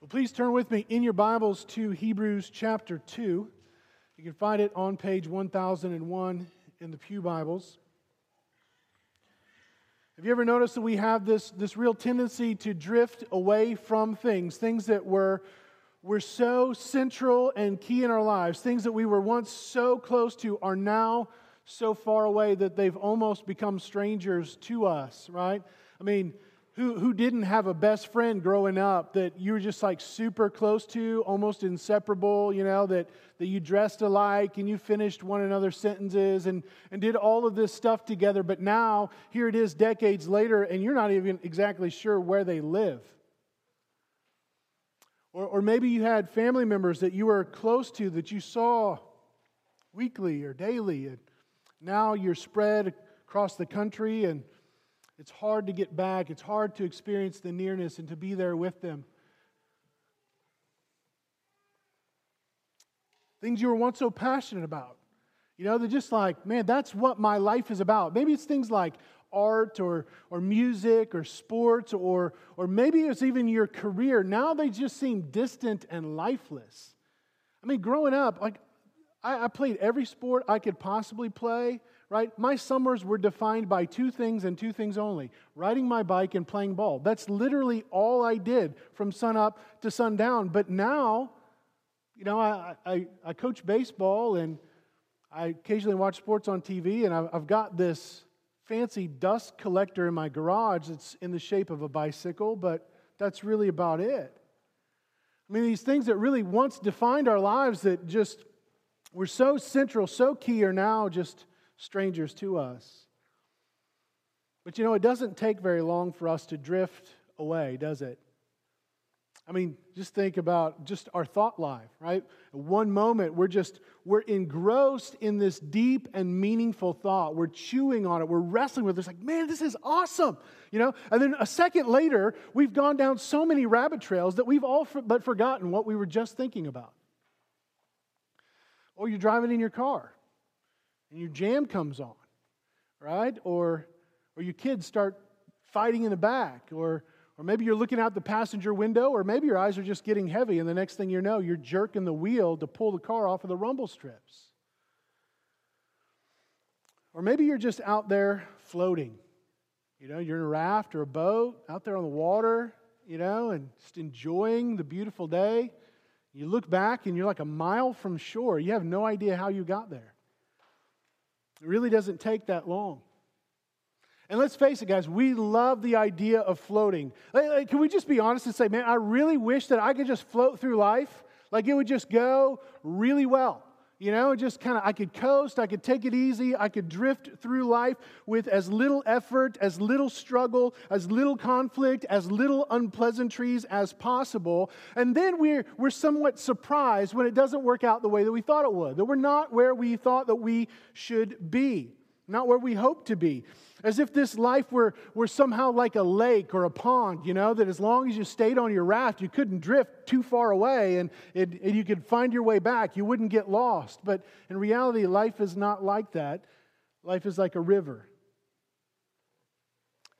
Well, please turn with me in your Bibles to Hebrews chapter 2. You can find it on page 1001 in the Pew Bibles. Have you ever noticed that we have this, this real tendency to drift away from things, things that were, were so central and key in our lives, things that we were once so close to are now so far away that they've almost become strangers to us, right? I mean, who, who didn't have a best friend growing up that you were just like super close to, almost inseparable, you know, that, that you dressed alike and you finished one another's sentences and, and did all of this stuff together. But now, here it is decades later, and you're not even exactly sure where they live. Or, or maybe you had family members that you were close to that you saw weekly or daily, and now you're spread across the country and it's hard to get back. It's hard to experience the nearness and to be there with them. Things you were once so passionate about. You know, they're just like, man, that's what my life is about. Maybe it's things like art or, or music or sports or, or maybe it's even your career. Now they just seem distant and lifeless. I mean, growing up, like, I, I played every sport I could possibly play right? My summers were defined by two things and two things only riding my bike and playing ball. That's literally all I did from sun up to sundown. But now, you know, I, I, I coach baseball and I occasionally watch sports on TV, and I've got this fancy dust collector in my garage that's in the shape of a bicycle, but that's really about it. I mean, these things that really once defined our lives that just were so central, so key, are now just strangers to us. But you know, it doesn't take very long for us to drift away, does it? I mean, just think about just our thought life, right? one moment, we're just, we're engrossed in this deep and meaningful thought. We're chewing on it. We're wrestling with it. It's like, man, this is awesome, you know? And then a second later, we've gone down so many rabbit trails that we've all for, but forgotten what we were just thinking about. Or you're driving in your car and your jam comes on, right? Or, or your kids start fighting in the back, or, or maybe you're looking out the passenger window, or maybe your eyes are just getting heavy, and the next thing you know, you're jerking the wheel to pull the car off of the rumble strips. Or maybe you're just out there floating. You know, you're in a raft or a boat out there on the water, you know, and just enjoying the beautiful day. You look back and you're like a mile from shore. You have no idea how you got there. It really doesn't take that long. And let's face it, guys, we love the idea of floating. Like, can we just be honest and say, man, I really wish that I could just float through life? Like it would just go really well. You know, just kind of, I could coast, I could take it easy, I could drift through life with as little effort, as little struggle, as little conflict, as little unpleasantries as possible. And then we're, we're somewhat surprised when it doesn't work out the way that we thought it would, that we're not where we thought that we should be, not where we hope to be. As if this life were, were somehow like a lake or a pond, you know, that as long as you stayed on your raft, you couldn't drift too far away and, it, and you could find your way back. You wouldn't get lost. But in reality, life is not like that. Life is like a river.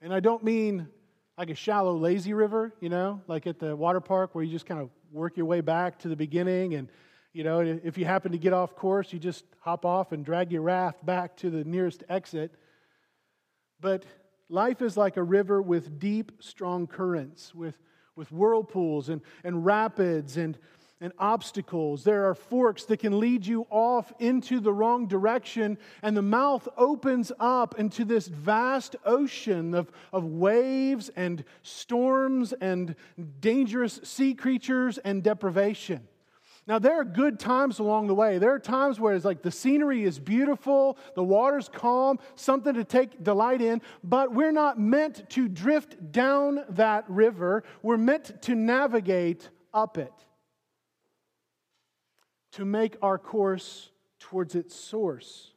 And I don't mean like a shallow, lazy river, you know, like at the water park where you just kind of work your way back to the beginning. And, you know, if you happen to get off course, you just hop off and drag your raft back to the nearest exit. But life is like a river with deep, strong currents, with, with whirlpools and, and rapids and, and obstacles. There are forks that can lead you off into the wrong direction, and the mouth opens up into this vast ocean of, of waves and storms and dangerous sea creatures and deprivation. Now, there are good times along the way. There are times where it's like the scenery is beautiful, the water's calm, something to take delight in, but we're not meant to drift down that river. We're meant to navigate up it, to make our course towards its source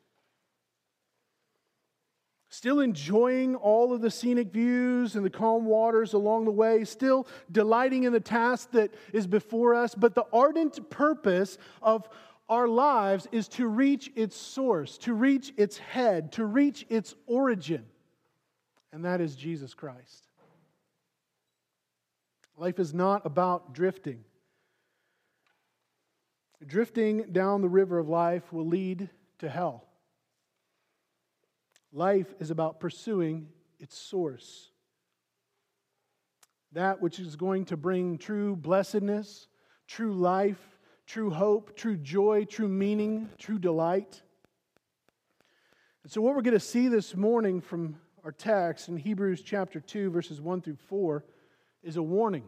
still enjoying all of the scenic views and the calm waters along the way, still delighting in the task that is before us. But the ardent purpose of our lives is to reach its source, to reach its head, to reach its origin, and that is Jesus Christ. Life is not about drifting. Drifting down the river of life will lead to hell. Life is about pursuing its source. That which is going to bring true blessedness, true life, true hope, true joy, true meaning, true delight. And so, what we're going to see this morning from our text in Hebrews chapter 2, verses 1 through 4, is a warning.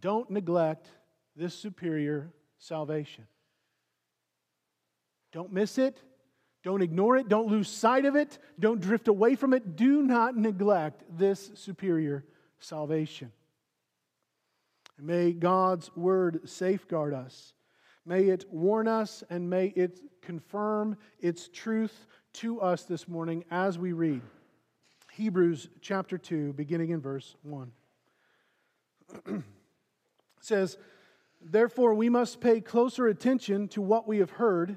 Don't neglect this superior salvation. Don't miss it. Don't ignore it. Don't lose sight of it. Don't drift away from it. Do not neglect this superior salvation. And may God's word safeguard us. May it warn us and may it confirm its truth to us this morning as we read Hebrews chapter 2, beginning in verse 1. it says, Therefore, we must pay closer attention to what we have heard,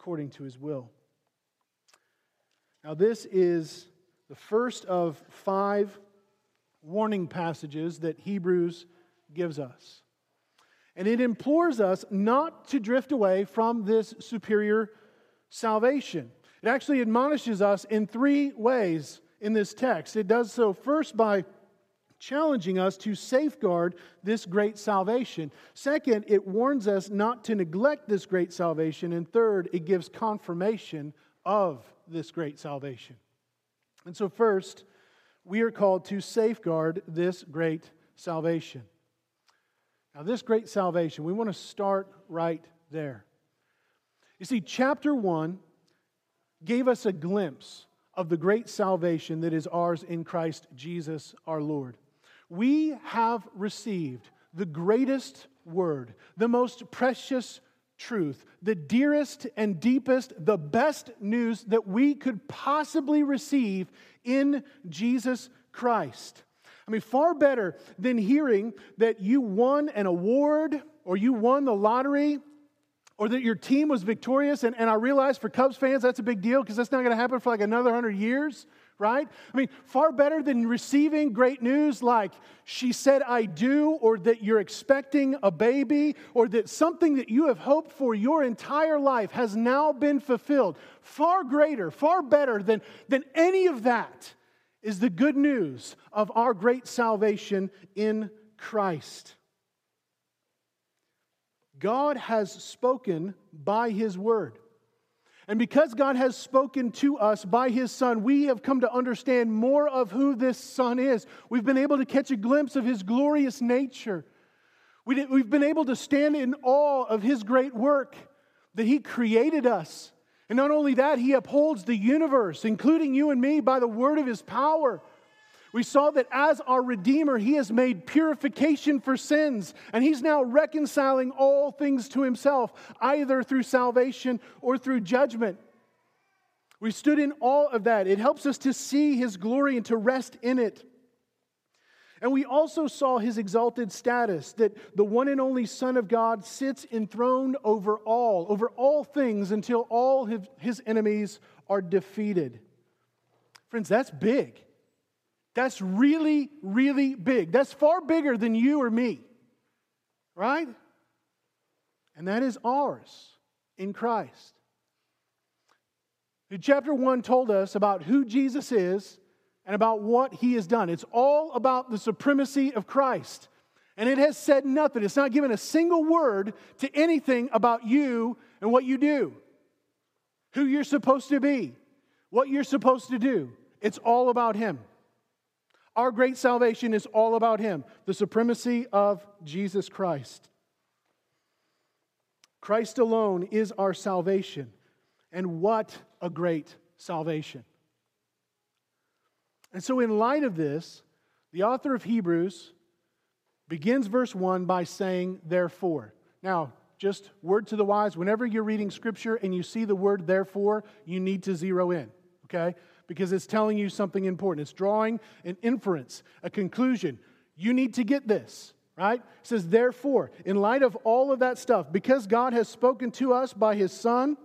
according to his will. Now, this is the first of five warning passages that Hebrews gives us. And it implores us not to drift away from this superior salvation. It actually admonishes us in three ways in this text. It does so first by challenging us to safeguard this great salvation. Second, it warns us not to neglect this great salvation. And third, it gives confirmation of this great salvation. And so, first, we are called to safeguard this great salvation. Now, this great salvation, we want to start right there. You see, chapter 1 gave us a glimpse of the great salvation that is ours in Christ Jesus our Lord. We have received the greatest word, the most precious truth, the dearest and deepest, the best news that we could possibly receive in Jesus Christ. I mean, far better than hearing that you won an award or you won the lottery or that your team was victorious. And, and I realize for Cubs fans, that's a big deal because that's not going to happen for like another 100 years, right? I mean, far better than receiving great news like she said, I do, or that you're expecting a baby, or that something that you have hoped for your entire life has now been fulfilled. Far greater, far better than, than any of that is the good news of our great salvation in Christ. God has spoken by His word. And because God has spoken to us by His Son, we have come to understand more of who this Son is. We've been able to catch a glimpse of His glorious nature. We've been able to stand in awe of His great work, that He created us. And not only that, He upholds the universe, including you and me, by the word of His power. We saw that as our Redeemer, He has made purification for sins, and He's now reconciling all things to Himself, either through salvation or through judgment. We stood in all of that. It helps us to see His glory and to rest in it. And we also saw His exalted status, that the one and only Son of God sits enthroned over all, over all things, until all His enemies are defeated. Friends, that's big. That's really, really big. That's far bigger than you or me, right? And that is ours in Christ. Chapter 1 told us about who Jesus is and about what he has done. It's all about the supremacy of Christ. And it has said nothing, it's not given a single word to anything about you and what you do, who you're supposed to be, what you're supposed to do. It's all about him. Our great salvation is all about Him, the supremacy of Jesus Christ. Christ alone is our salvation. And what a great salvation. And so, in light of this, the author of Hebrews begins verse 1 by saying, therefore. Now, just word to the wise, whenever you're reading scripture and you see the word therefore, you need to zero in, okay? Because it's telling you something important. It's drawing an inference, a conclusion. You need to get this, right? It says, therefore, in light of all of that stuff, because God has spoken to us by his Son,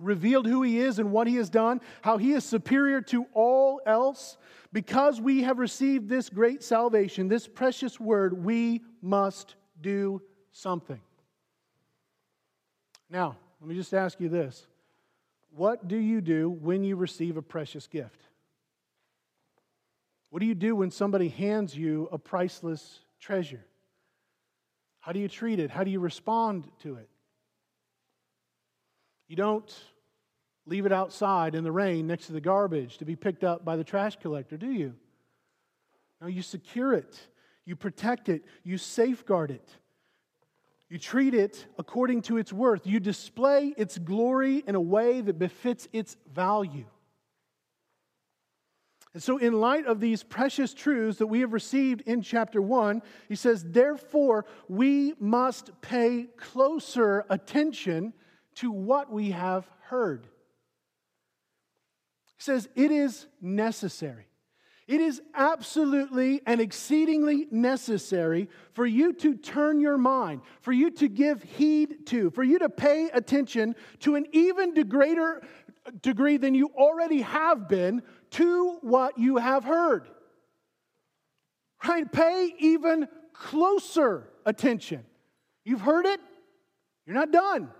revealed who he is and what he has done, how he is superior to all else, because we have received this great salvation, this precious word, we must do something. Now, let me just ask you this What do you do when you receive a precious gift? What do you do when somebody hands you a priceless treasure? How do you treat it? How do you respond to it? You don't leave it outside in the rain next to the garbage to be picked up by the trash collector, do you? No, you secure it, you protect it, you safeguard it. You treat it according to its worth. You display its glory in a way that befits its value. And so, in light of these precious truths that we have received in chapter 1, he says, Therefore, we must pay closer attention to what we have heard. He says, It is necessary. It is absolutely and exceedingly necessary for you to turn your mind, for you to give heed to, for you to pay attention to an even greater degree than you already have been to what you have heard. Right? Pay even closer attention. You've heard it, you're not done.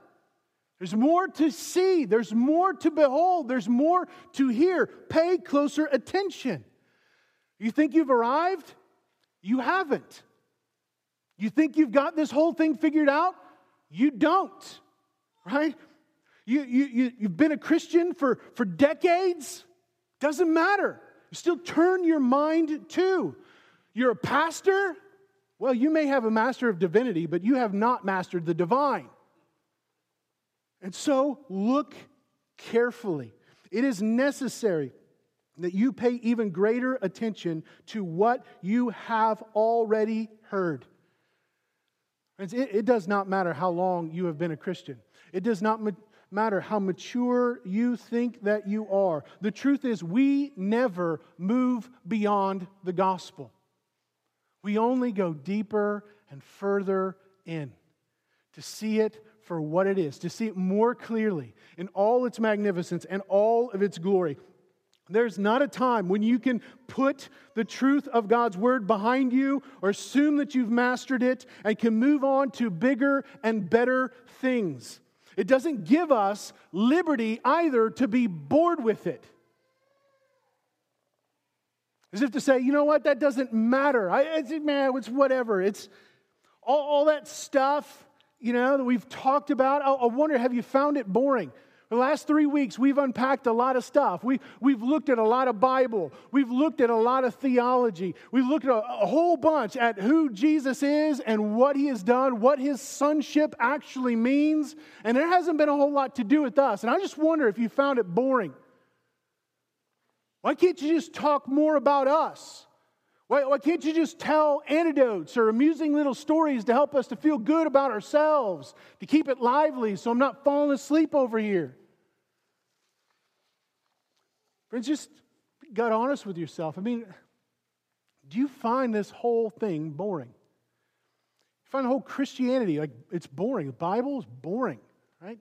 There's more to see, there's more to behold, there's more to hear. Pay closer attention. You think you've arrived? You haven't. You think you've got this whole thing figured out? You don't, right? You, you, you, you've been a Christian for, for decades? Doesn't matter. You still turn your mind to. You're a pastor? Well, you may have a master of divinity, but you have not mastered the divine. And so look carefully. It is necessary that you pay even greater attention to what you have already heard. It, it does not matter how long you have been a Christian. It does not ma- matter how mature you think that you are. The truth is, we never move beyond the gospel. We only go deeper and further in to see it for what it is, to see it more clearly in all its magnificence and all of its glory. There's not a time when you can put the truth of God's word behind you or assume that you've mastered it and can move on to bigger and better things. It doesn't give us liberty either to be bored with it. As if to say, you know what, that doesn't matter. I, it's, man, it's whatever. It's all, all, that stuff, you know, that we've talked about. I, I wonder, have you found it boring? The last three weeks, we've unpacked a lot of stuff. We, we've looked at a lot of Bible. We've looked at a lot of theology. We've looked at a, a whole bunch at who Jesus is and what he has done, what his sonship actually means. And there hasn't been a whole lot to do with us. And I just wonder if you found it boring. Why can't you just talk more about us? Why, why can't you just tell anecdotes or amusing little stories to help us to feel good about ourselves, to keep it lively so I'm not falling asleep over here? Friends, just got honest with yourself. I mean, do you find this whole thing boring? You find the whole Christianity like it's boring. The Bible is boring, right?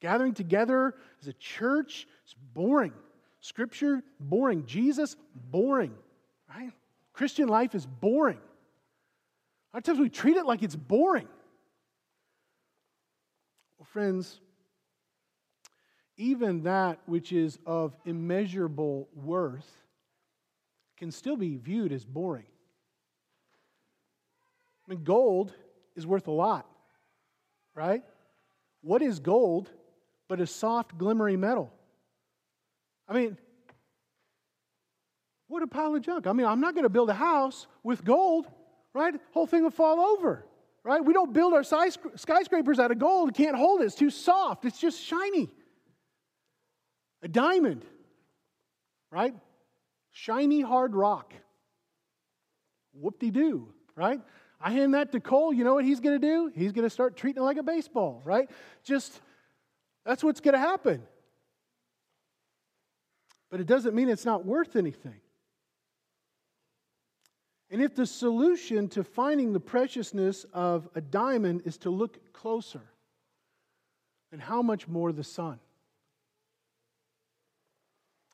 Gathering together as a church is boring. Scripture, boring. Jesus, boring, right? Christian life is boring. A lot of times we treat it like it's boring. Well, friends, even that which is of immeasurable worth can still be viewed as boring. I mean, gold is worth a lot, right? What is gold but a soft, glimmery metal? I mean, what a pile of junk. I mean, I'm not going to build a house with gold, right? Whole thing will fall over, right? We don't build our skyscrapers out of gold. It can't hold it. It's too soft. It's just shiny. A diamond, right? Shiny hard rock. Whoop de doo, right? I hand that to Cole, you know what he's going to do? He's going to start treating it like a baseball, right? Just that's what's going to happen. But it doesn't mean it's not worth anything. And if the solution to finding the preciousness of a diamond is to look closer, then how much more the Son?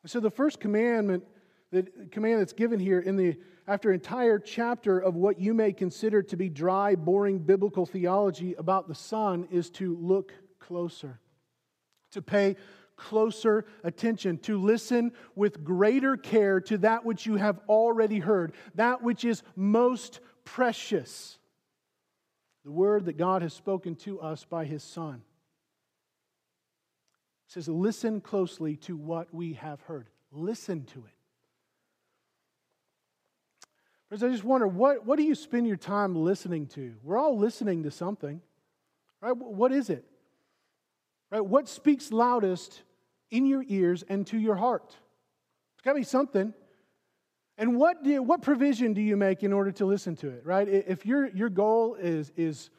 So the first commandment the command that's given here in the after entire chapter of what you may consider to be dry boring biblical theology about the Son is to look closer to pay closer attention to listen with greater care to that which you have already heard that which is most precious the word that God has spoken to us by his son it says listen closely to what we have heard listen to it Friends, I just wonder what, what do you spend your time listening to? We're all listening to something, right? What is it? Right? What speaks loudest in your ears and to your heart? It's got to be something. And what, do, what provision do you make in order to listen to it, right? If your, your goal is, is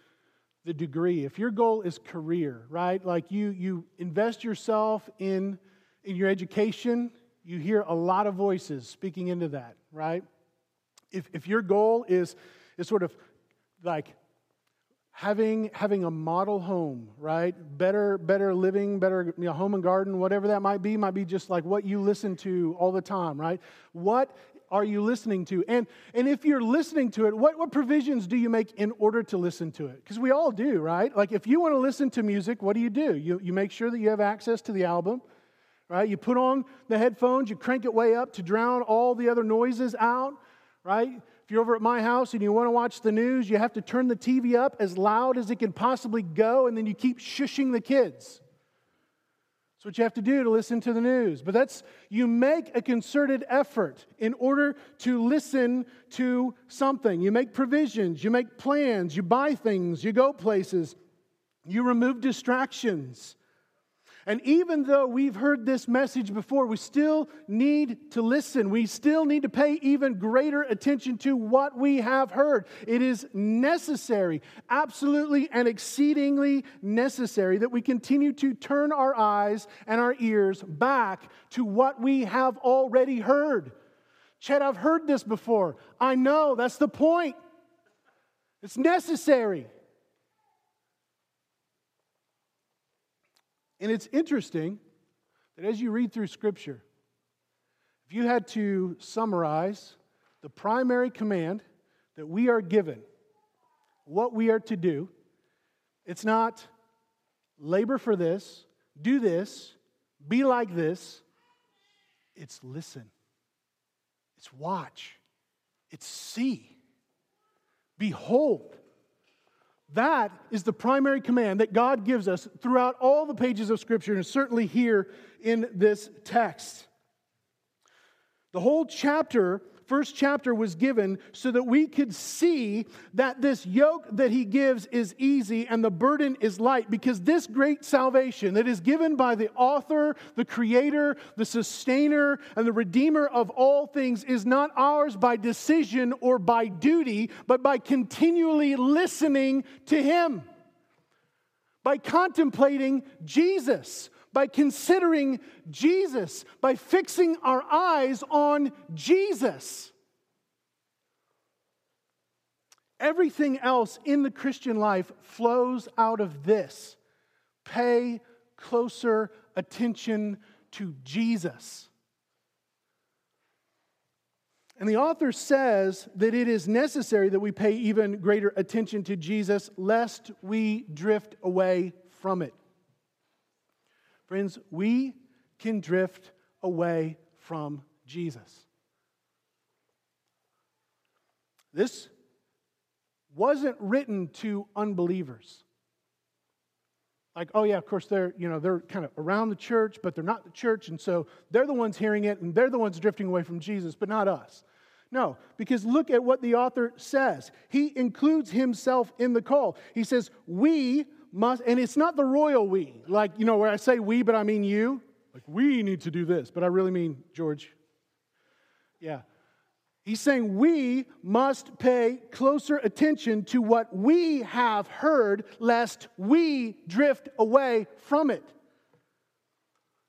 the degree, if your goal is career, right? Like you, you invest yourself in, in your education, you hear a lot of voices speaking into that, right? if, if your goal is, is sort of like having, having a model home, right? Better, better living, better you know, home and garden, whatever that might be, might be just like what you listen to all the time, right? What are you listening to? And, and if you're listening to it, what, what provisions do you make in order to listen to it? Because we all do, right? Like if you want to listen to music, what do you do? You, you make sure that you have access to the album, right? You put on the headphones, you crank it way up to drown all the other noises out right? If you're over at my house and you want to watch the news, you have to turn the TV up as loud as it can possibly go, and then you keep shushing the kids. That's what you have to do to listen to the news. But that's, you make a concerted effort in order to listen to something. You make provisions, you make plans, you buy things, you go places, you remove distractions. And even though we've heard this message before, we still need to listen. We still need to pay even greater attention to what we have heard. It is necessary, absolutely and exceedingly necessary, that we continue to turn our eyes and our ears back to what we have already heard. Chet, I've heard this before. I know, that's the point. It's necessary. And it's interesting that as you read through Scripture, if you had to summarize the primary command that we are given, what we are to do, it's not labor for this, do this, be like this. It's listen, it's watch, it's see. Behold, that is the primary command that God gives us throughout all the pages of Scripture, and certainly here in this text. The whole chapter first chapter was given so that we could see that this yoke that he gives is easy and the burden is light because this great salvation that is given by the author, the creator, the sustainer, and the redeemer of all things is not ours by decision or by duty, but by continually listening to him, by contemplating Jesus by considering Jesus, by fixing our eyes on Jesus. Everything else in the Christian life flows out of this. Pay closer attention to Jesus. And the author says that it is necessary that we pay even greater attention to Jesus lest we drift away from it. Friends, we can drift away from Jesus. This wasn't written to unbelievers. Like, oh yeah, of course they're, you know, they're kind of around the church, but they're not the church, and so they're the ones hearing it, and they're the ones drifting away from Jesus, but not us. No, because look at what the author says. He includes himself in the call. He says, We must, and it's not the royal we, like, you know, where I say we, but I mean you. Like, we need to do this, but I really mean George. Yeah. He's saying we must pay closer attention to what we have heard, lest we drift away from it.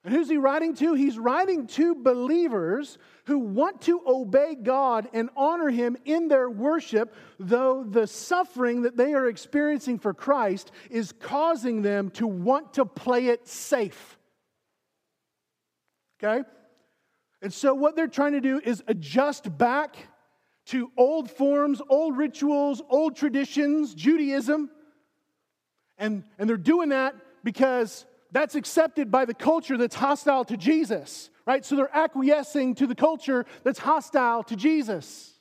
And who's he writing to? He's writing to believers who want to obey God and honor Him in their worship, though the suffering that they are experiencing for Christ is causing them to want to play it safe. Okay? And so, what they're trying to do is adjust back to old forms, old rituals, old traditions, Judaism. And, and they're doing that because that's accepted by the culture that's hostile to Jesus, right? So they're acquiescing to the culture that's hostile to Jesus.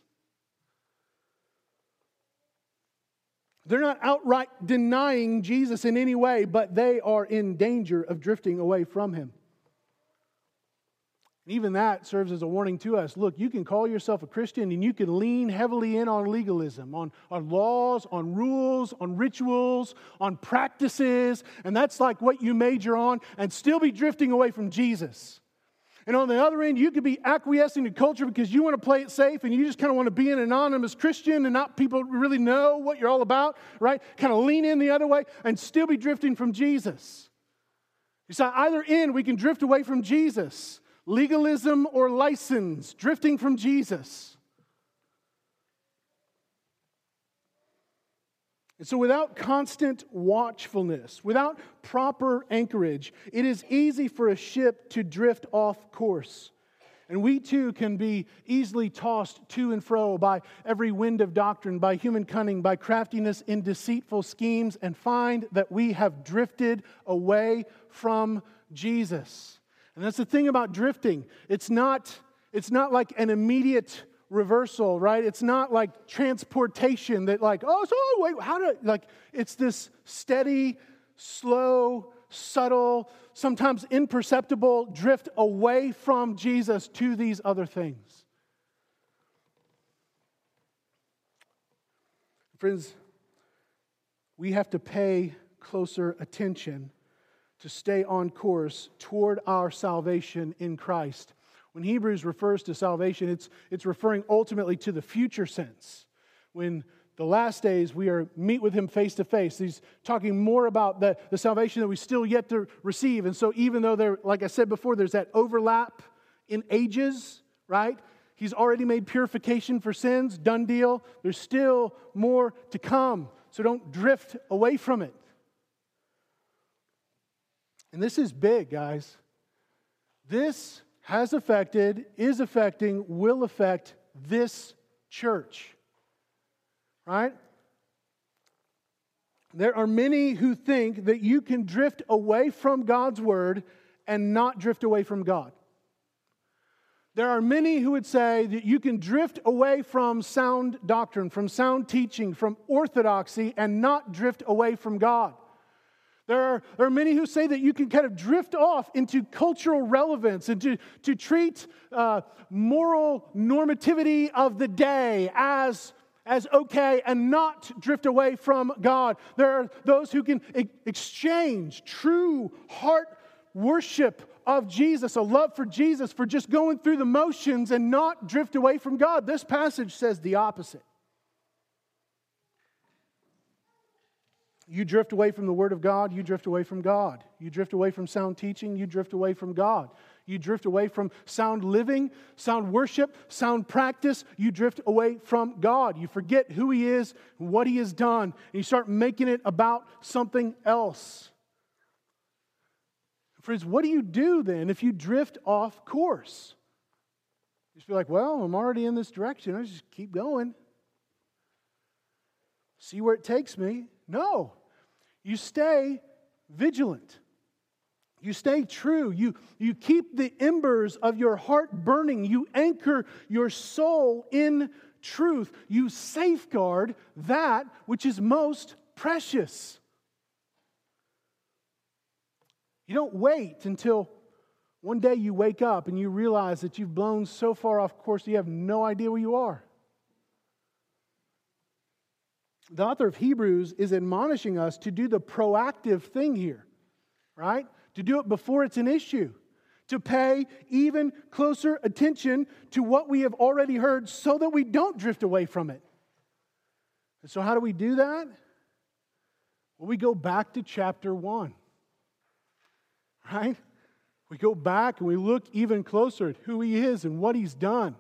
They're not outright denying Jesus in any way, but they are in danger of drifting away from him. Even that serves as a warning to us. Look, you can call yourself a Christian and you can lean heavily in on legalism, on, on laws, on rules, on rituals, on practices, and that's like what you major on, and still be drifting away from Jesus. And on the other end, you could be acquiescing to culture because you want to play it safe and you just kind of want to be an anonymous Christian and not people really know what you're all about, right? Kind of lean in the other way and still be drifting from Jesus. You see, either end, we can drift away from Jesus legalism or license, drifting from Jesus. And so, without constant watchfulness, without proper anchorage, it is easy for a ship to drift off course. And we too can be easily tossed to and fro by every wind of doctrine, by human cunning, by craftiness in deceitful schemes, and find that we have drifted away from Jesus. And that's the thing about drifting. It's not, it's not like an immediate reversal, right? It's not like transportation that, like, oh, so oh, wait, how do, like, it's this steady, slow, subtle, sometimes imperceptible drift away from Jesus to these other things. Friends, we have to pay closer attention to stay on course toward our salvation in Christ. When Hebrews refers to salvation, it's, it's referring ultimately to the future sense. When the last days we are meet with him face to face. He's talking more about the, the salvation that we still yet to receive. And so, even though there, like I said before, there's that overlap in ages, right? He's already made purification for sins, done deal. There's still more to come. So don't drift away from it. And this is big, guys. This has affected, is affecting, will affect this church. Right? There are many who think that you can drift away from God's word and not drift away from God. There are many who would say that you can drift away from sound doctrine, from sound teaching, from orthodoxy, and not drift away from God. There are, there are many who say that you can kind of drift off into cultural relevance and to, to treat uh, moral normativity of the day as, as okay and not drift away from God. There are those who can e- exchange true heart worship of Jesus, a love for Jesus, for just going through the motions and not drift away from God. This passage says the opposite. You drift away from the Word of God, you drift away from God. You drift away from sound teaching, you drift away from God. You drift away from sound living, sound worship, sound practice, you drift away from God. You forget who He is, what He has done, and you start making it about something else. Friends, what do you do then if you drift off course? You just be like, well, I'm already in this direction. I just keep going. See where it takes me. No. You stay vigilant. You stay true. You, you keep the embers of your heart burning. You anchor your soul in truth. You safeguard that which is most precious. You don't wait until one day you wake up and you realize that you've blown so far off course you have no idea where you are the author of Hebrews is admonishing us to do the proactive thing here, right? To do it before it's an issue, to pay even closer attention to what we have already heard so that we don't drift away from it. And so, how do we do that? Well, we go back to chapter 1, right? We go back and we look even closer at who he is and what he's done.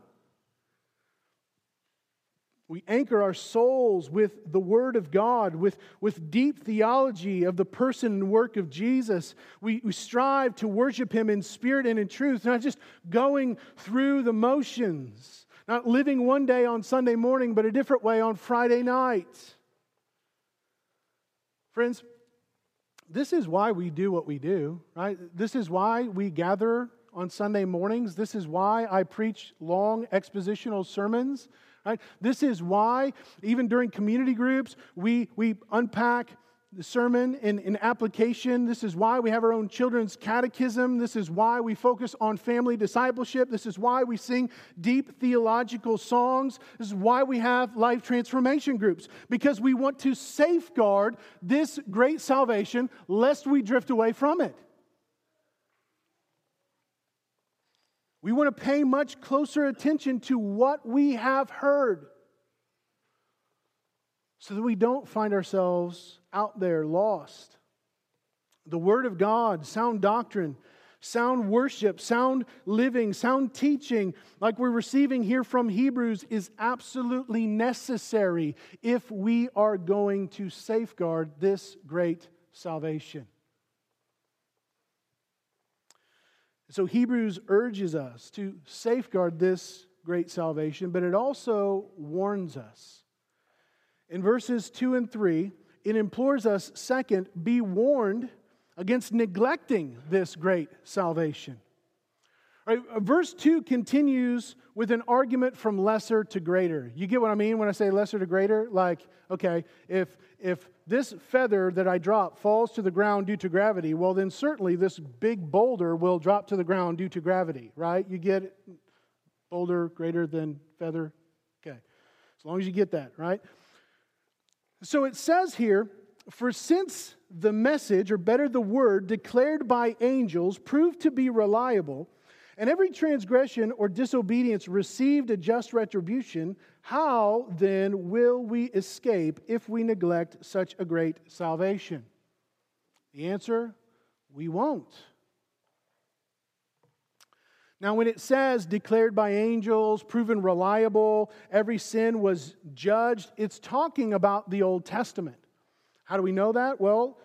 We anchor our souls with the Word of God, with, with deep theology of the person and work of Jesus. We, we strive to worship Him in spirit and in truth, not just going through the motions, not living one day on Sunday morning, but a different way on Friday night. Friends, this is why we do what we do, right? This is why we gather on Sunday mornings. This is why I preach long expositional sermons Right? This is why, even during community groups, we, we unpack the sermon in, in application. This is why we have our own children's catechism. This is why we focus on family discipleship. This is why we sing deep theological songs. This is why we have life transformation groups, because we want to safeguard this great salvation lest we drift away from it. We want to pay much closer attention to what we have heard so that we don't find ourselves out there lost. The Word of God, sound doctrine, sound worship, sound living, sound teaching, like we're receiving here from Hebrews, is absolutely necessary if we are going to safeguard this great salvation. So Hebrews urges us to safeguard this great salvation, but it also warns us. In verses 2 and 3, it implores us, second, be warned against neglecting this great salvation. Right, verse 2 continues with an argument from lesser to greater. You get what I mean when I say lesser to greater? Like, okay, if, if this feather that I drop falls to the ground due to gravity, well, then certainly this big boulder will drop to the ground due to gravity, right? You get boulder greater than feather? Okay, as long as you get that, right? So it says here, for since the message, or better, the word declared by angels, proved to be reliable, and every transgression or disobedience received a just retribution, how then will we escape if we neglect such a great salvation? The answer we won't. Now, when it says declared by angels, proven reliable, every sin was judged, it's talking about the Old Testament. How do we know that? Well,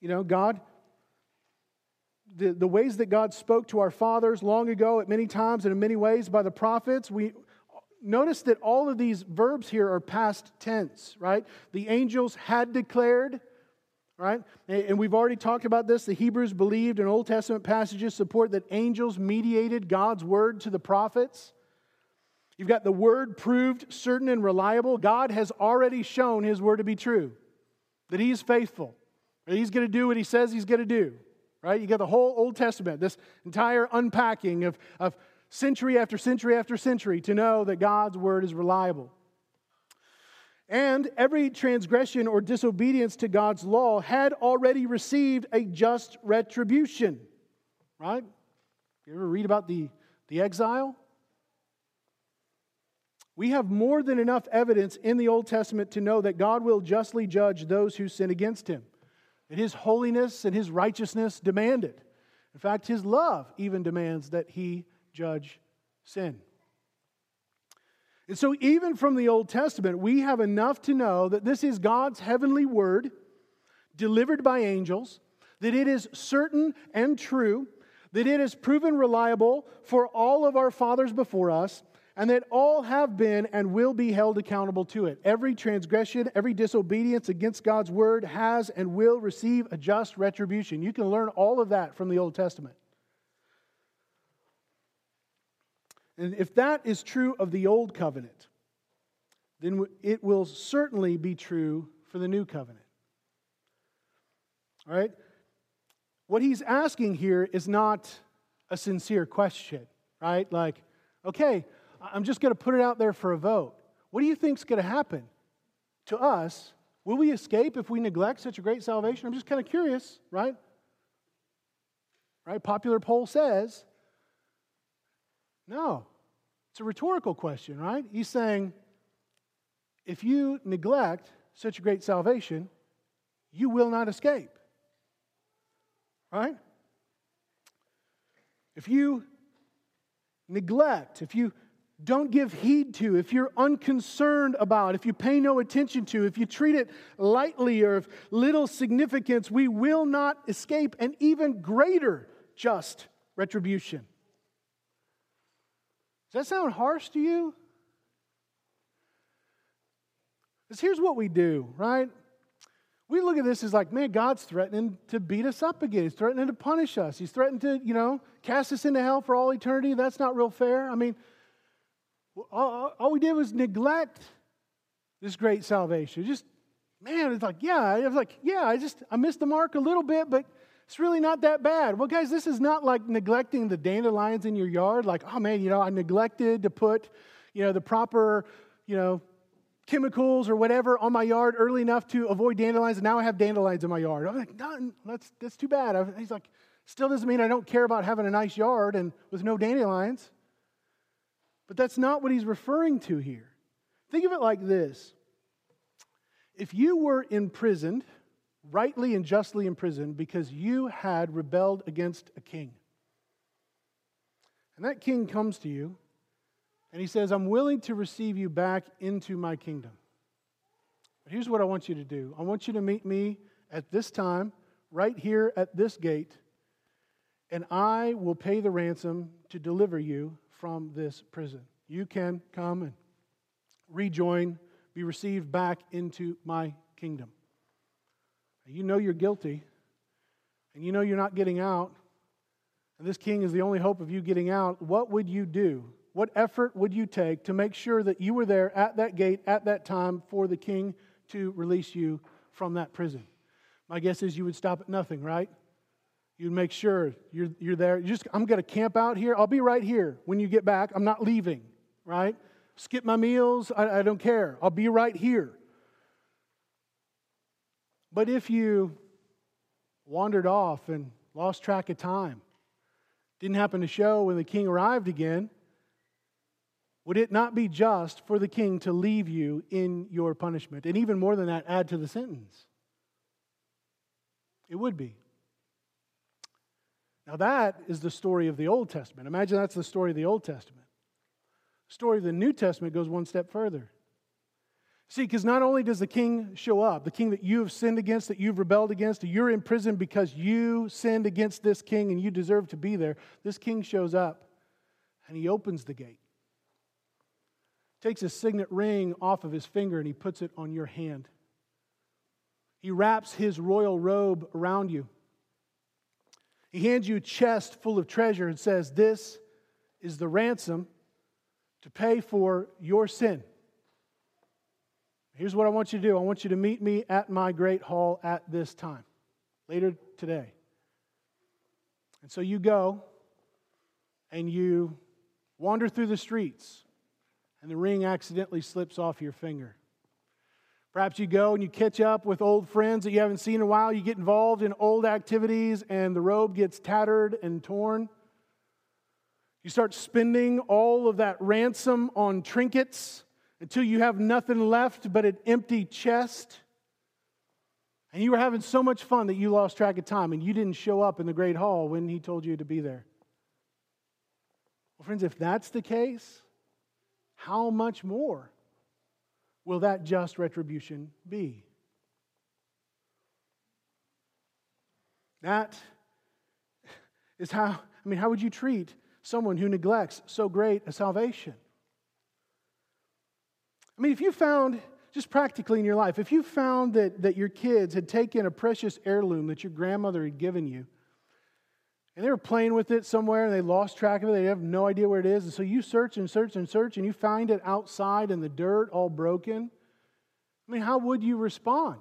you know, God the, the ways that God spoke to our fathers long ago at many times and in many ways by the prophets, we notice that all of these verbs here are past tense, right? The angels had declared, right? And we've already talked about this. The Hebrews believed and Old Testament passages support that angels mediated God's word to the prophets. You've got the word proved certain and reliable. God has already shown his word to be true, that he is faithful, that he's going to do what he says he's going to do right? You got the whole Old Testament, this entire unpacking of, of century after century after century to know that God's word is reliable. And every transgression or disobedience to God's law had already received a just retribution, right? You ever read about the, the exile? We have more than enough evidence in the Old Testament to know that God will justly judge those who sin against him and his holiness and his righteousness demand it. In fact, his love even demands that he judge sin. And so, even from the Old Testament, we have enough to know that this is God's heavenly word delivered by angels, that it is certain and true, that it is proven reliable for all of our fathers before us, and that all have been and will be held accountable to it. Every transgression, every disobedience against God's word has and will receive a just retribution. You can learn all of that from the Old Testament. And if that is true of the Old Covenant, then it will certainly be true for the New Covenant. All right? What he's asking here is not a sincere question, right? Like, okay, I'm just going to put it out there for a vote. What do you think is going to happen to us? Will we escape if we neglect such a great salvation? I'm just kind of curious, right? Right? Popular poll says No. It's a rhetorical question, right? He's saying, if you neglect such a great salvation, you will not escape. Right? If you neglect, if you don't give heed to, if you're unconcerned about, if you pay no attention to, if you treat it lightly or of little significance, we will not escape an even greater just retribution. Does that sound harsh to you? Because here's what we do, right? We look at this as like, man, God's threatening to beat us up again. He's threatening to punish us. He's threatening to, you know, cast us into hell for all eternity. That's not real fair. I mean, all, all we did was neglect this great salvation. Just, man, it's like, yeah, I was like, yeah, I just, I missed the mark a little bit, but it's really not that bad. Well, guys, this is not like neglecting the dandelions in your yard. Like, oh man, you know, I neglected to put, you know, the proper, you know, chemicals or whatever on my yard early enough to avoid dandelions, and now I have dandelions in my yard. I'm like, no, that's, that's too bad. He's like, still doesn't mean I don't care about having a nice yard and with no dandelions. But that's not what he's referring to here. Think of it like this if you were imprisoned, rightly and justly imprisoned, because you had rebelled against a king, and that king comes to you and he says, I'm willing to receive you back into my kingdom. But here's what I want you to do I want you to meet me at this time, right here at this gate, and I will pay the ransom to deliver you from this prison. You can come and rejoin, be received back into my kingdom. You know you're guilty, and you know you're not getting out, and this king is the only hope of you getting out. What would you do? What effort would you take to make sure that you were there at that gate at that time for the king to release you from that prison? My guess is you would stop at nothing, right? You'd make sure you're, you're there. You just, I'm going to camp out here. I'll be right here when you get back. I'm not leaving, right? Skip my meals. I, I don't care. I'll be right here. But if you wandered off and lost track of time, didn't happen to show when the king arrived again, would it not be just for the king to leave you in your punishment? And even more than that, add to the sentence. It would be. Now, that is the story of the Old Testament. Imagine that's the story of the Old Testament. The story of the New Testament goes one step further. See, because not only does the king show up, the king that you have sinned against, that you've rebelled against, you're in prison because you sinned against this king and you deserve to be there. This king shows up and he opens the gate, takes his signet ring off of his finger, and he puts it on your hand. He wraps his royal robe around you. He hands you a chest full of treasure and says, This is the ransom to pay for your sin. Here's what I want you to do I want you to meet me at my great hall at this time, later today. And so you go and you wander through the streets, and the ring accidentally slips off your finger. Perhaps you go and you catch up with old friends that you haven't seen in a while. You get involved in old activities and the robe gets tattered and torn. You start spending all of that ransom on trinkets until you have nothing left but an empty chest. And you were having so much fun that you lost track of time and you didn't show up in the great hall when he told you to be there. Well, friends, if that's the case, how much more will that just retribution be? That is how, I mean, how would you treat someone who neglects so great a salvation? I mean, if you found, just practically in your life, if you found that, that your kids had taken a precious heirloom that your grandmother had given you, and they were playing with it somewhere and they lost track of it. They have no idea where it is. And so you search and search and search and you find it outside in the dirt, all broken. I mean, how would you respond?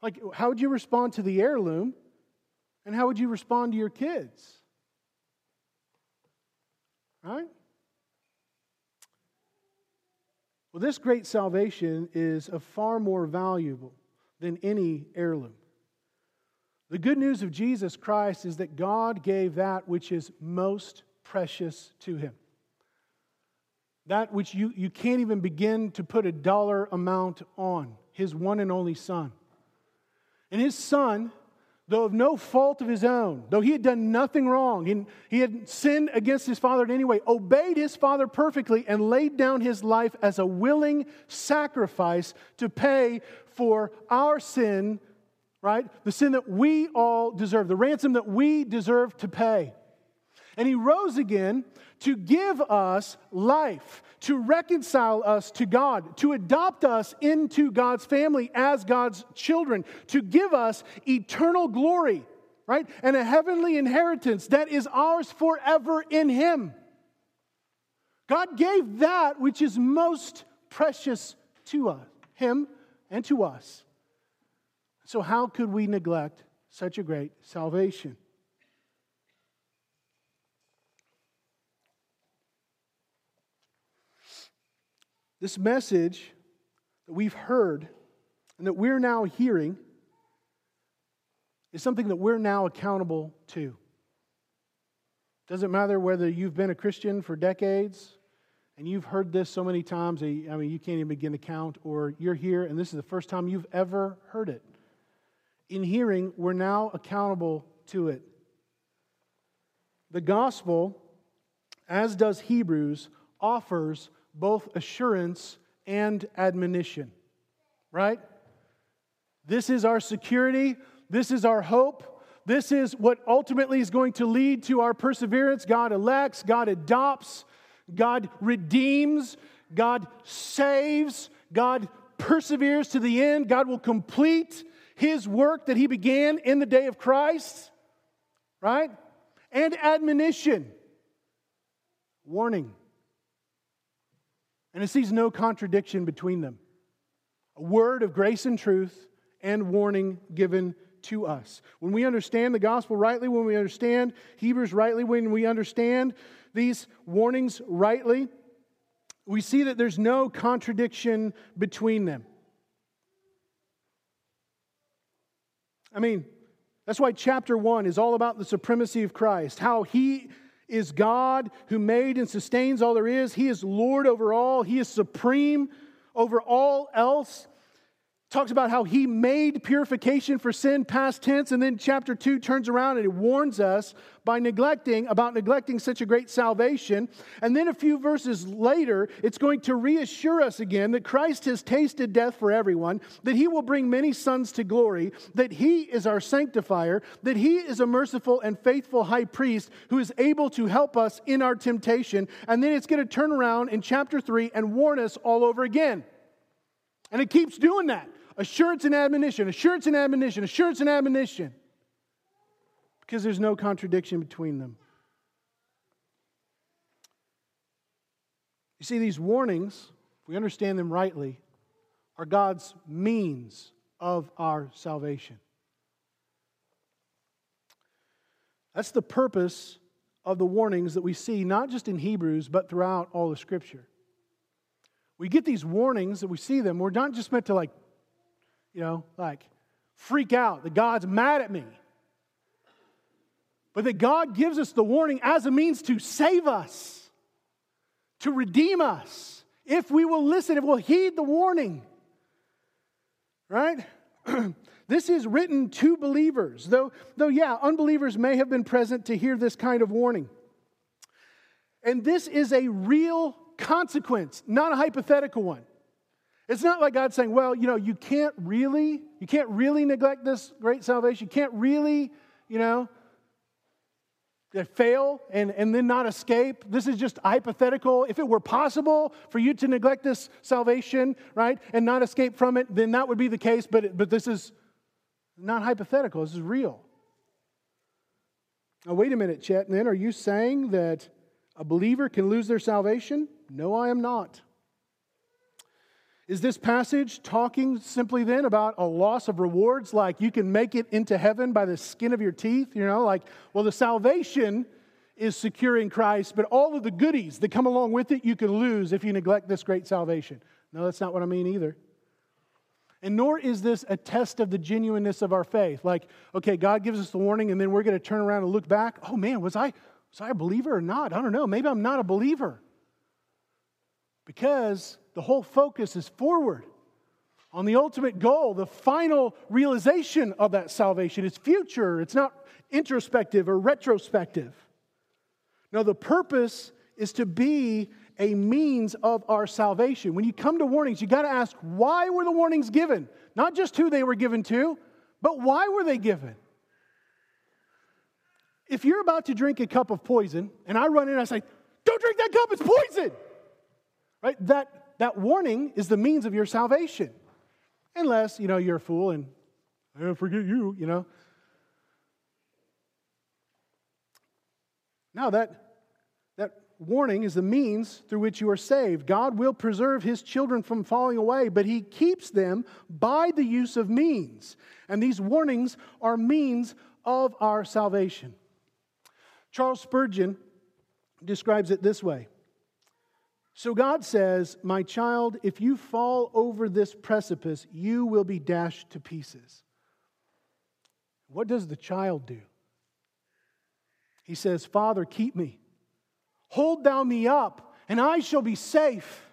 Like, how would you respond to the heirloom? And how would you respond to your kids? Right? Well, this great salvation is of far more valuable than any heirloom. The good news of Jesus Christ is that God gave that which is most precious to him. that which you, you can't even begin to put a dollar amount on, his one and only Son. And his Son, though of no fault of his own, though he had done nothing wrong, he, he had sinned against his Father in any way, obeyed his Father perfectly and laid down his life as a willing sacrifice to pay for our sin, right? The sin that we all deserve, the ransom that we deserve to pay. And he rose again to give us life, to reconcile us to God, to adopt us into God's family as God's children, to give us eternal glory, right? And a heavenly inheritance that is ours forever in him. God gave that which is most precious to us, him and to us. So, how could we neglect such a great salvation? This message that we've heard and that we're now hearing is something that we're now accountable to. Doesn't matter whether you've been a Christian for decades and you've heard this so many times, I mean, you can't even begin to count, or you're here and this is the first time you've ever heard it. In hearing, we're now accountable to it. The gospel, as does Hebrews, offers both assurance and admonition, right? This is our security. This is our hope. This is what ultimately is going to lead to our perseverance. God elects, God adopts, God redeems, God saves, God perseveres to the end. God will complete his work that he began in the day of Christ, right? And admonition, warning. And it sees no contradiction between them. A word of grace and truth and warning given to us. When we understand the gospel rightly, when we understand Hebrews rightly, when we understand these warnings rightly, we see that there's no contradiction between them. I mean, that's why chapter one is all about the supremacy of Christ, how he is God who made and sustains all there is. He is Lord over all, He is supreme over all else talks about how he made purification for sin past tense and then chapter 2 turns around and it warns us by neglecting about neglecting such a great salvation. And then a few verses later it's going to reassure us again that Christ has tasted death for everyone that he will bring many sons to glory that he is our sanctifier that he is a merciful and faithful high priest who is able to help us in our temptation. And then it's going to turn around in chapter 3 and warn us all over again. And it keeps doing that assurance and admonition, assurance and admonition, assurance and admonition. Because there's no contradiction between them. You see, these warnings, if we understand them rightly, are God's means of our salvation. That's the purpose of the warnings that we see, not just in Hebrews, but throughout all the Scripture. We get these warnings that we see them. We're not just meant to like you know, like freak out that God's mad at me. But that God gives us the warning as a means to save us, to redeem us, if we will listen, if we'll heed the warning. Right? this is written to believers, though, though, yeah, unbelievers may have been present to hear this kind of warning. And this is a real consequence, not a hypothetical one. It's not like God saying, well, you know, you can't really, you can't really neglect this great salvation. You can't really, you know, fail and, and then not escape. This is just hypothetical. If it were possible for you to neglect this salvation, right, and not escape from it, then that would be the case. But, but this is not hypothetical, this is real. Now, wait a minute, Chet. Then are you saying that a believer can lose their salvation? No, I am not. Is this passage talking simply then about a loss of rewards, like you can make it into heaven by the skin of your teeth? You know, like, well, the salvation is securing Christ, but all of the goodies that come along with it you can lose if you neglect this great salvation. No, that's not what I mean either. And nor is this a test of the genuineness of our faith. Like, okay, God gives us the warning, and then we're going to turn around and look back. Oh man, was I, was I a believer or not? I don't know. Maybe I'm not a believer. Because the whole focus is forward on the ultimate goal, the final realization of that salvation. It's future, it's not introspective or retrospective. No, the purpose is to be a means of our salvation. When you come to warnings, you got to ask why were the warnings given? Not just who they were given to, but why were they given? If you're about to drink a cup of poison and I run in and I say, Don't drink that cup, it's poison. Right? That, that warning is the means of your salvation. Unless, you know, you're a fool and I forget you, you know. Now that that warning is the means through which you are saved. God will preserve his children from falling away, but he keeps them by the use of means. And these warnings are means of our salvation. Charles Spurgeon describes it this way So God says, My child, if you fall over this precipice, you will be dashed to pieces. What does the child do? He says, Father, keep me. Hold thou me up, and I shall be safe.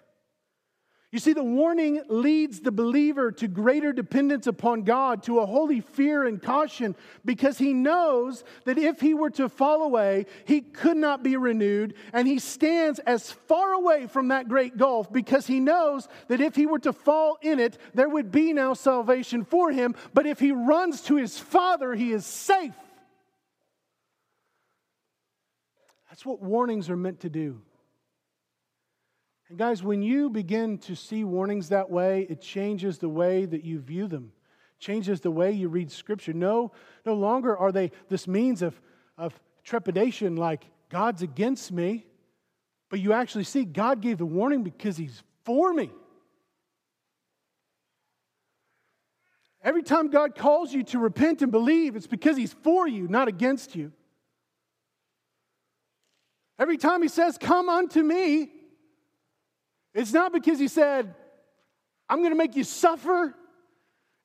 You see, the warning leads the believer to greater dependence upon God, to a holy fear and caution, because he knows that if he were to fall away, he could not be renewed. And he stands as far away from that great gulf because he knows that if he were to fall in it, there would be no salvation for him. But if he runs to his Father, he is safe. That's what warnings are meant to do. And guys, when you begin to see warnings that way, it changes the way that you view them, changes the way you read Scripture. No, no longer are they this means of, of trepidation like God's against me, but you actually see God gave the warning because He's for me. Every time God calls you to repent and believe, it's because He's for you, not against you. Every time he says, Come unto me, it's not because he said, I'm going to make you suffer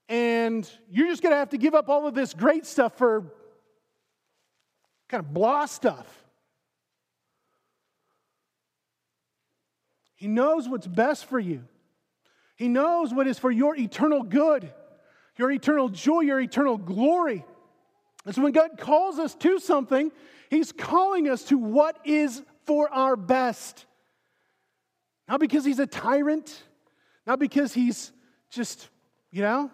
and you're just going to have to give up all of this great stuff for kind of blah stuff. He knows what's best for you. He knows what is for your eternal good, your eternal joy, your eternal glory. And so when God calls us to something, He's calling us to what is for our best. Not because He's a tyrant, not because He's just, you know,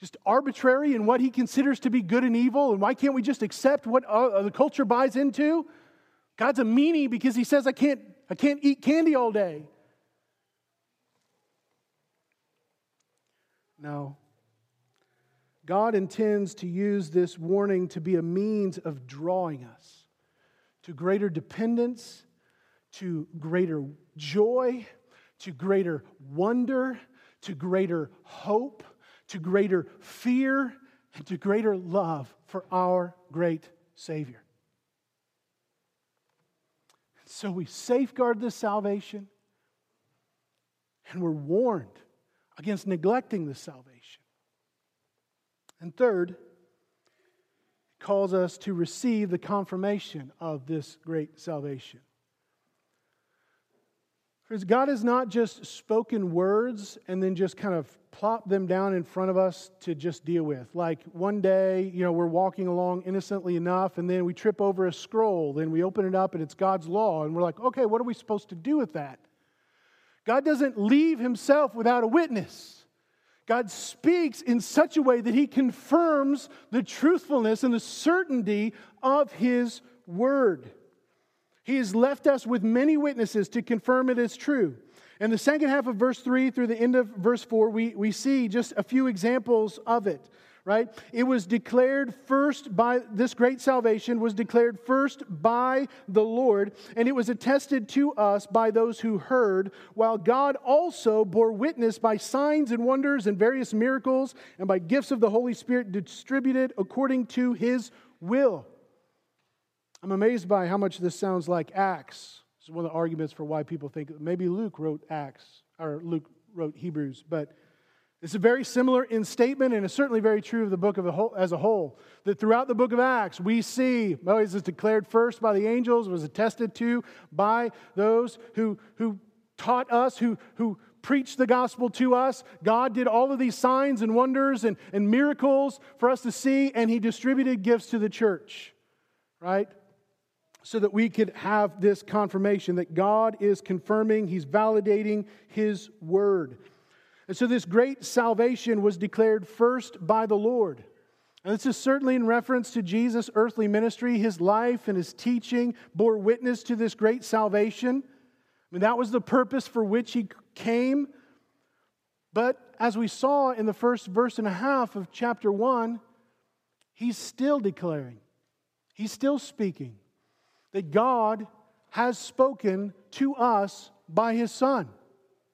just arbitrary in what He considers to be good and evil. And why can't we just accept what uh, the culture buys into? God's a meanie because He says, I can't, I can't eat candy all day. No. God intends to use this warning to be a means of drawing us to greater dependence, to greater joy, to greater wonder, to greater hope, to greater fear, and to greater love for our great Savior. So we safeguard this salvation and we're warned against neglecting this salvation. And third, it calls us to receive the confirmation of this great salvation. God has not just spoken words and then just kind of plopped them down in front of us to just deal with. Like one day, you know, we're walking along innocently enough, and then we trip over a scroll, then we open it up and it's God's law, and we're like, okay, what are we supposed to do with that? God doesn't leave himself without a witness. God speaks in such a way that he confirms the truthfulness and the certainty of his word. He has left us with many witnesses to confirm it is true. In the second half of verse 3 through the end of verse 4, we, we see just a few examples of it right? It was declared first by this great salvation was declared first by the Lord, and it was attested to us by those who heard, while God also bore witness by signs and wonders and various miracles and by gifts of the Holy Spirit distributed according to his will. I'm amazed by how much this sounds like Acts. This is one of the arguments for why people think maybe Luke wrote Acts or Luke wrote Hebrews, but it's a very similar in statement, and it's certainly very true of the book of a whole, as a whole. That throughout the book of Acts, we see Moses is declared first by the angels, was attested to by those who, who taught us, who, who preached the gospel to us. God did all of these signs and wonders and, and miracles for us to see, and He distributed gifts to the church, right? So that we could have this confirmation that God is confirming, He's validating His word. And so this great salvation was declared first by the Lord. And this is certainly in reference to Jesus' earthly ministry. His life and his teaching bore witness to this great salvation. I mean, that was the purpose for which he came. But as we saw in the first verse and a half of chapter 1, he's still declaring, he's still speaking that God has spoken to us by his Son.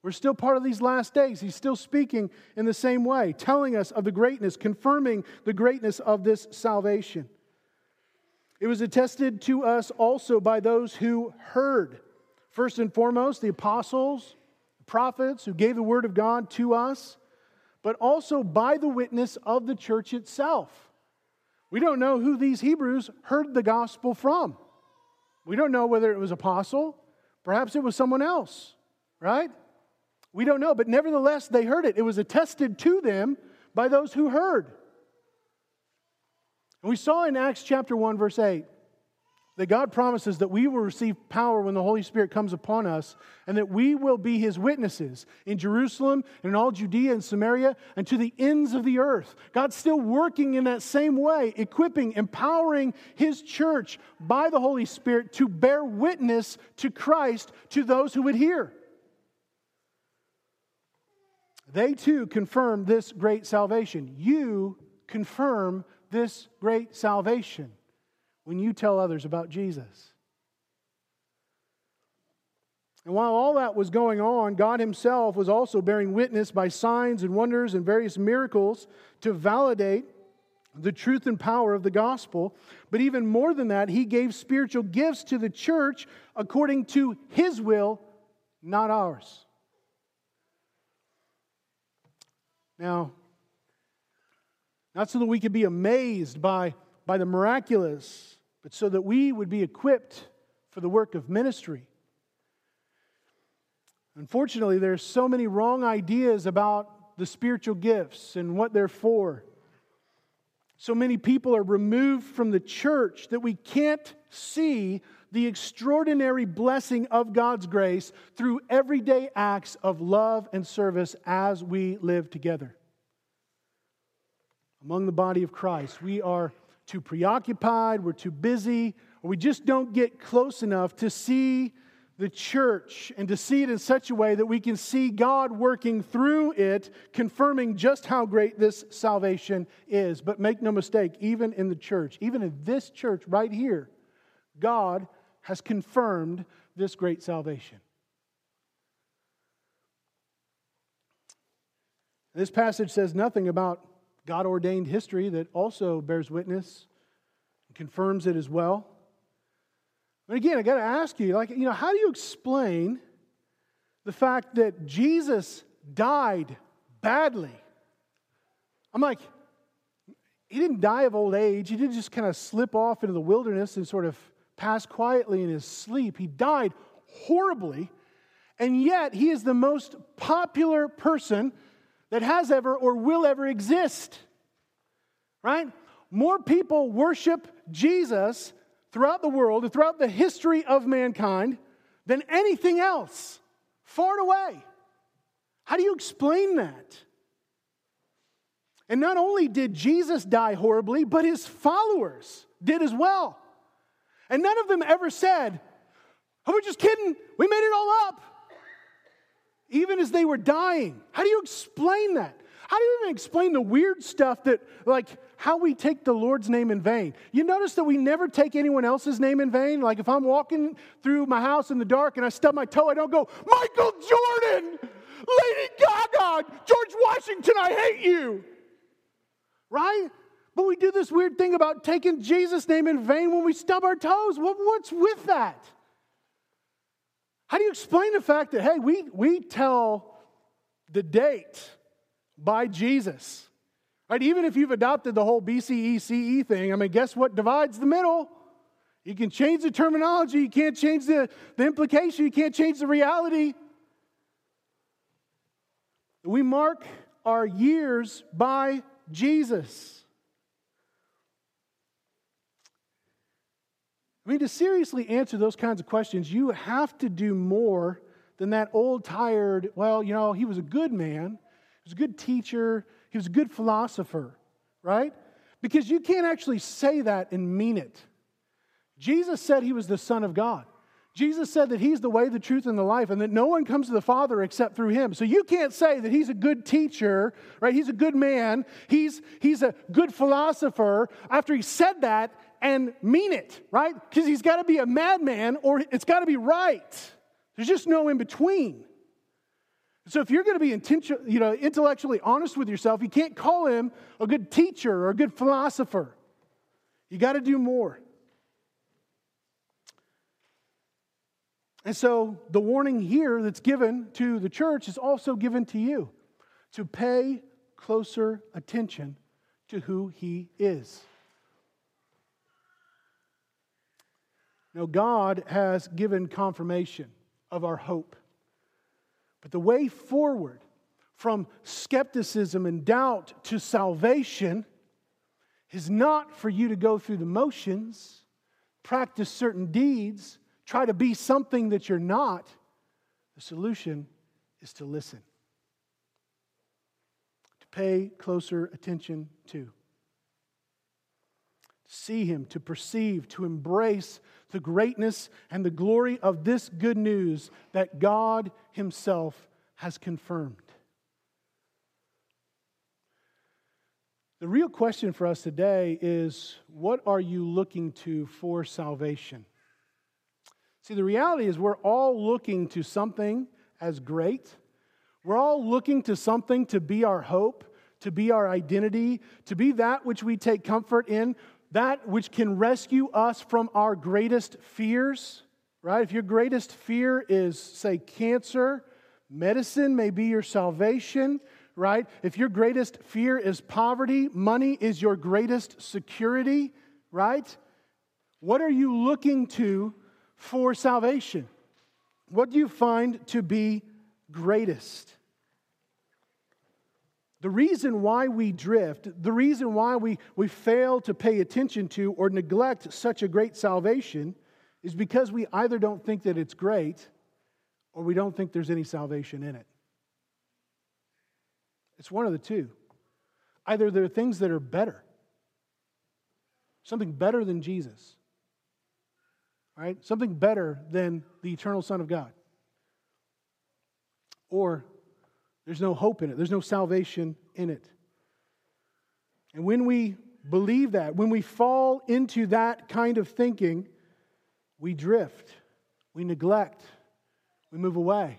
We're still part of these last days. He's still speaking in the same way, telling us of the greatness, confirming the greatness of this salvation. It was attested to us also by those who heard. First and foremost, the apostles, the prophets who gave the word of God to us, but also by the witness of the church itself. We don't know who these Hebrews heard the gospel from. We don't know whether it was apostle, perhaps it was someone else, right? We don't know, but nevertheless, they heard it. It was attested to them by those who heard. And we saw in Acts chapter 1, verse 8, that God promises that we will receive power when the Holy Spirit comes upon us, and that we will be His witnesses in Jerusalem and in all Judea and Samaria and to the ends of the earth. God's still working in that same way, equipping, empowering His church by the Holy Spirit to bear witness to Christ to those who would hear. They too confirm this great salvation. You confirm this great salvation when you tell others about Jesus. And while all that was going on, God Himself was also bearing witness by signs and wonders and various miracles to validate the truth and power of the gospel. But even more than that, He gave spiritual gifts to the church according to His will, not ours. Now, not so that we could be amazed by, by the miraculous, but so that we would be equipped for the work of ministry. Unfortunately, there's so many wrong ideas about the spiritual gifts and what they're for. So many people are removed from the church that we can't see the extraordinary blessing of God's grace through everyday acts of love and service as we live together. Among the body of Christ, we are too preoccupied, we're too busy, or we just don't get close enough to see the church and to see it in such a way that we can see God working through it, confirming just how great this salvation is. But make no mistake, even in the church, even in this church right here, God has confirmed this great salvation. This passage says nothing about God ordained history that also bears witness and confirms it as well. But again, I got to ask you, like, you know, how do you explain the fact that Jesus died badly? I'm like, he didn't die of old age. He didn't just kind of slip off into the wilderness and sort of pass quietly in his sleep. He died horribly, and yet he is the most popular person that has ever or will ever exist. Right? More people worship Jesus throughout the world throughout the history of mankind than anything else, far and away. How do you explain that? And not only did Jesus die horribly, but his followers did as well. And none of them ever said, Oh, we're just kidding. We made it all up. Even as they were dying. How do you explain that? How do you even explain the weird stuff that, like, how we take the Lord's name in vain? You notice that we never take anyone else's name in vain? Like, if I'm walking through my house in the dark and I stub my toe, I don't go, Michael Jordan, Lady Gaga, George Washington, I hate you. Right? But we do this weird thing about taking Jesus' name in vain when we stub our toes. What, what's with that? How do you explain the fact that, hey, we, we tell the date by Jesus? Right? Even if you've adopted the whole BCE CE thing, I mean, guess what divides the middle? You can change the terminology, you can't change the, the implication, you can't change the reality. We mark our years by Jesus. I mean, to seriously answer those kinds of questions, you have to do more than that old, tired, well, you know, he was a good man, he was a good teacher, he was a good philosopher, right? Because you can't actually say that and mean it. Jesus said he was the Son of God. Jesus said that he's the way, the truth, and the life, and that no one comes to the Father except through him. So you can't say that he's a good teacher, right? He's a good man, he's, he's a good philosopher after he said that and mean it, right? Because he's got to be a madman or it's got to be right. There's just no in between. So if you're going to be intention, you know, intellectually honest with yourself, you can't call him a good teacher or a good philosopher. You got to do more. And so the warning here that's given to the church is also given to you to pay closer attention to who he is. Now, God has given confirmation of our hope. But the way forward from skepticism and doubt to salvation is not for you to go through the motions, practice certain deeds, try to be something that you're not. The solution is to listen, to pay closer attention to see him, to perceive, to embrace the greatness and the glory of this good news that God himself has confirmed. The real question for us today is what are you looking to for salvation? See, the reality is we're all looking to something as great. We're all looking to something to be our hope, to be our identity, to be that which we take comfort in that which can rescue us from our greatest fears, right? If your greatest fear is, say, cancer, medicine may be your salvation, right? If your greatest fear is poverty, money is your greatest security, right? What are you looking to for salvation? What do you find to be greatest? The reason why we drift, the reason why we, we fail to pay attention to or neglect such a great salvation is because we either don't think that it's great or we don't think there's any salvation in it. It's one of the two. Either there are things that are better, something better than Jesus, right? Something better than the eternal Son of God. Or there's no hope in it, there's no salvation in it. And when we believe that, when we fall into that kind of thinking, we drift, we neglect, we move away.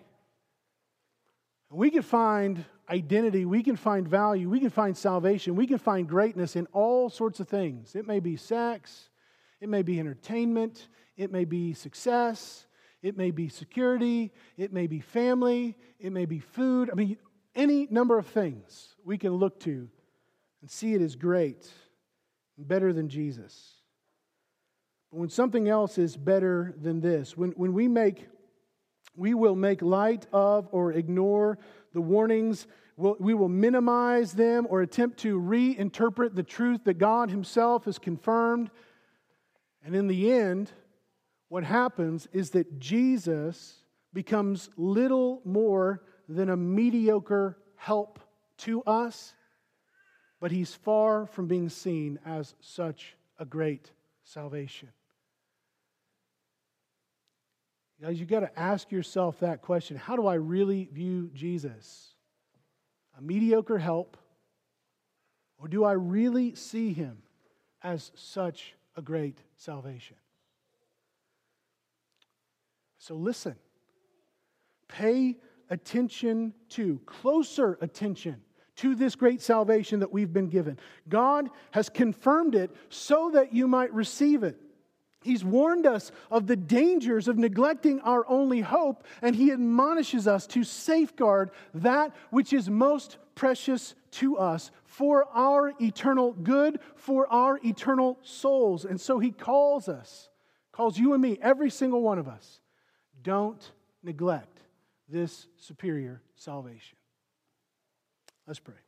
We can find identity, we can find value, we can find salvation, we can find greatness in all sorts of things. It may be sex, it may be entertainment, it may be success, it may be security, it may be family, it may be food. I mean, any number of things we can look to and see it as great and better than Jesus. But when something else is better than this, when, when we make we will make light of or ignore the warnings. We'll, we will minimize them or attempt to reinterpret the truth that God Himself has confirmed. And in the end, what happens is that Jesus becomes little more than a mediocre help to us, but he's far from being seen as such a great salvation. Guys, you've got to ask yourself that question How do I really view Jesus? A mediocre help, or do I really see him as such a great salvation? So listen, pay attention to, closer attention to this great salvation that we've been given. God has confirmed it so that you might receive it. He's warned us of the dangers of neglecting our only hope, and He admonishes us to safeguard that which is most precious to us for our eternal good, for our eternal souls. And so He calls us, calls you and me, every single one of us, don't neglect this superior salvation. Let's pray.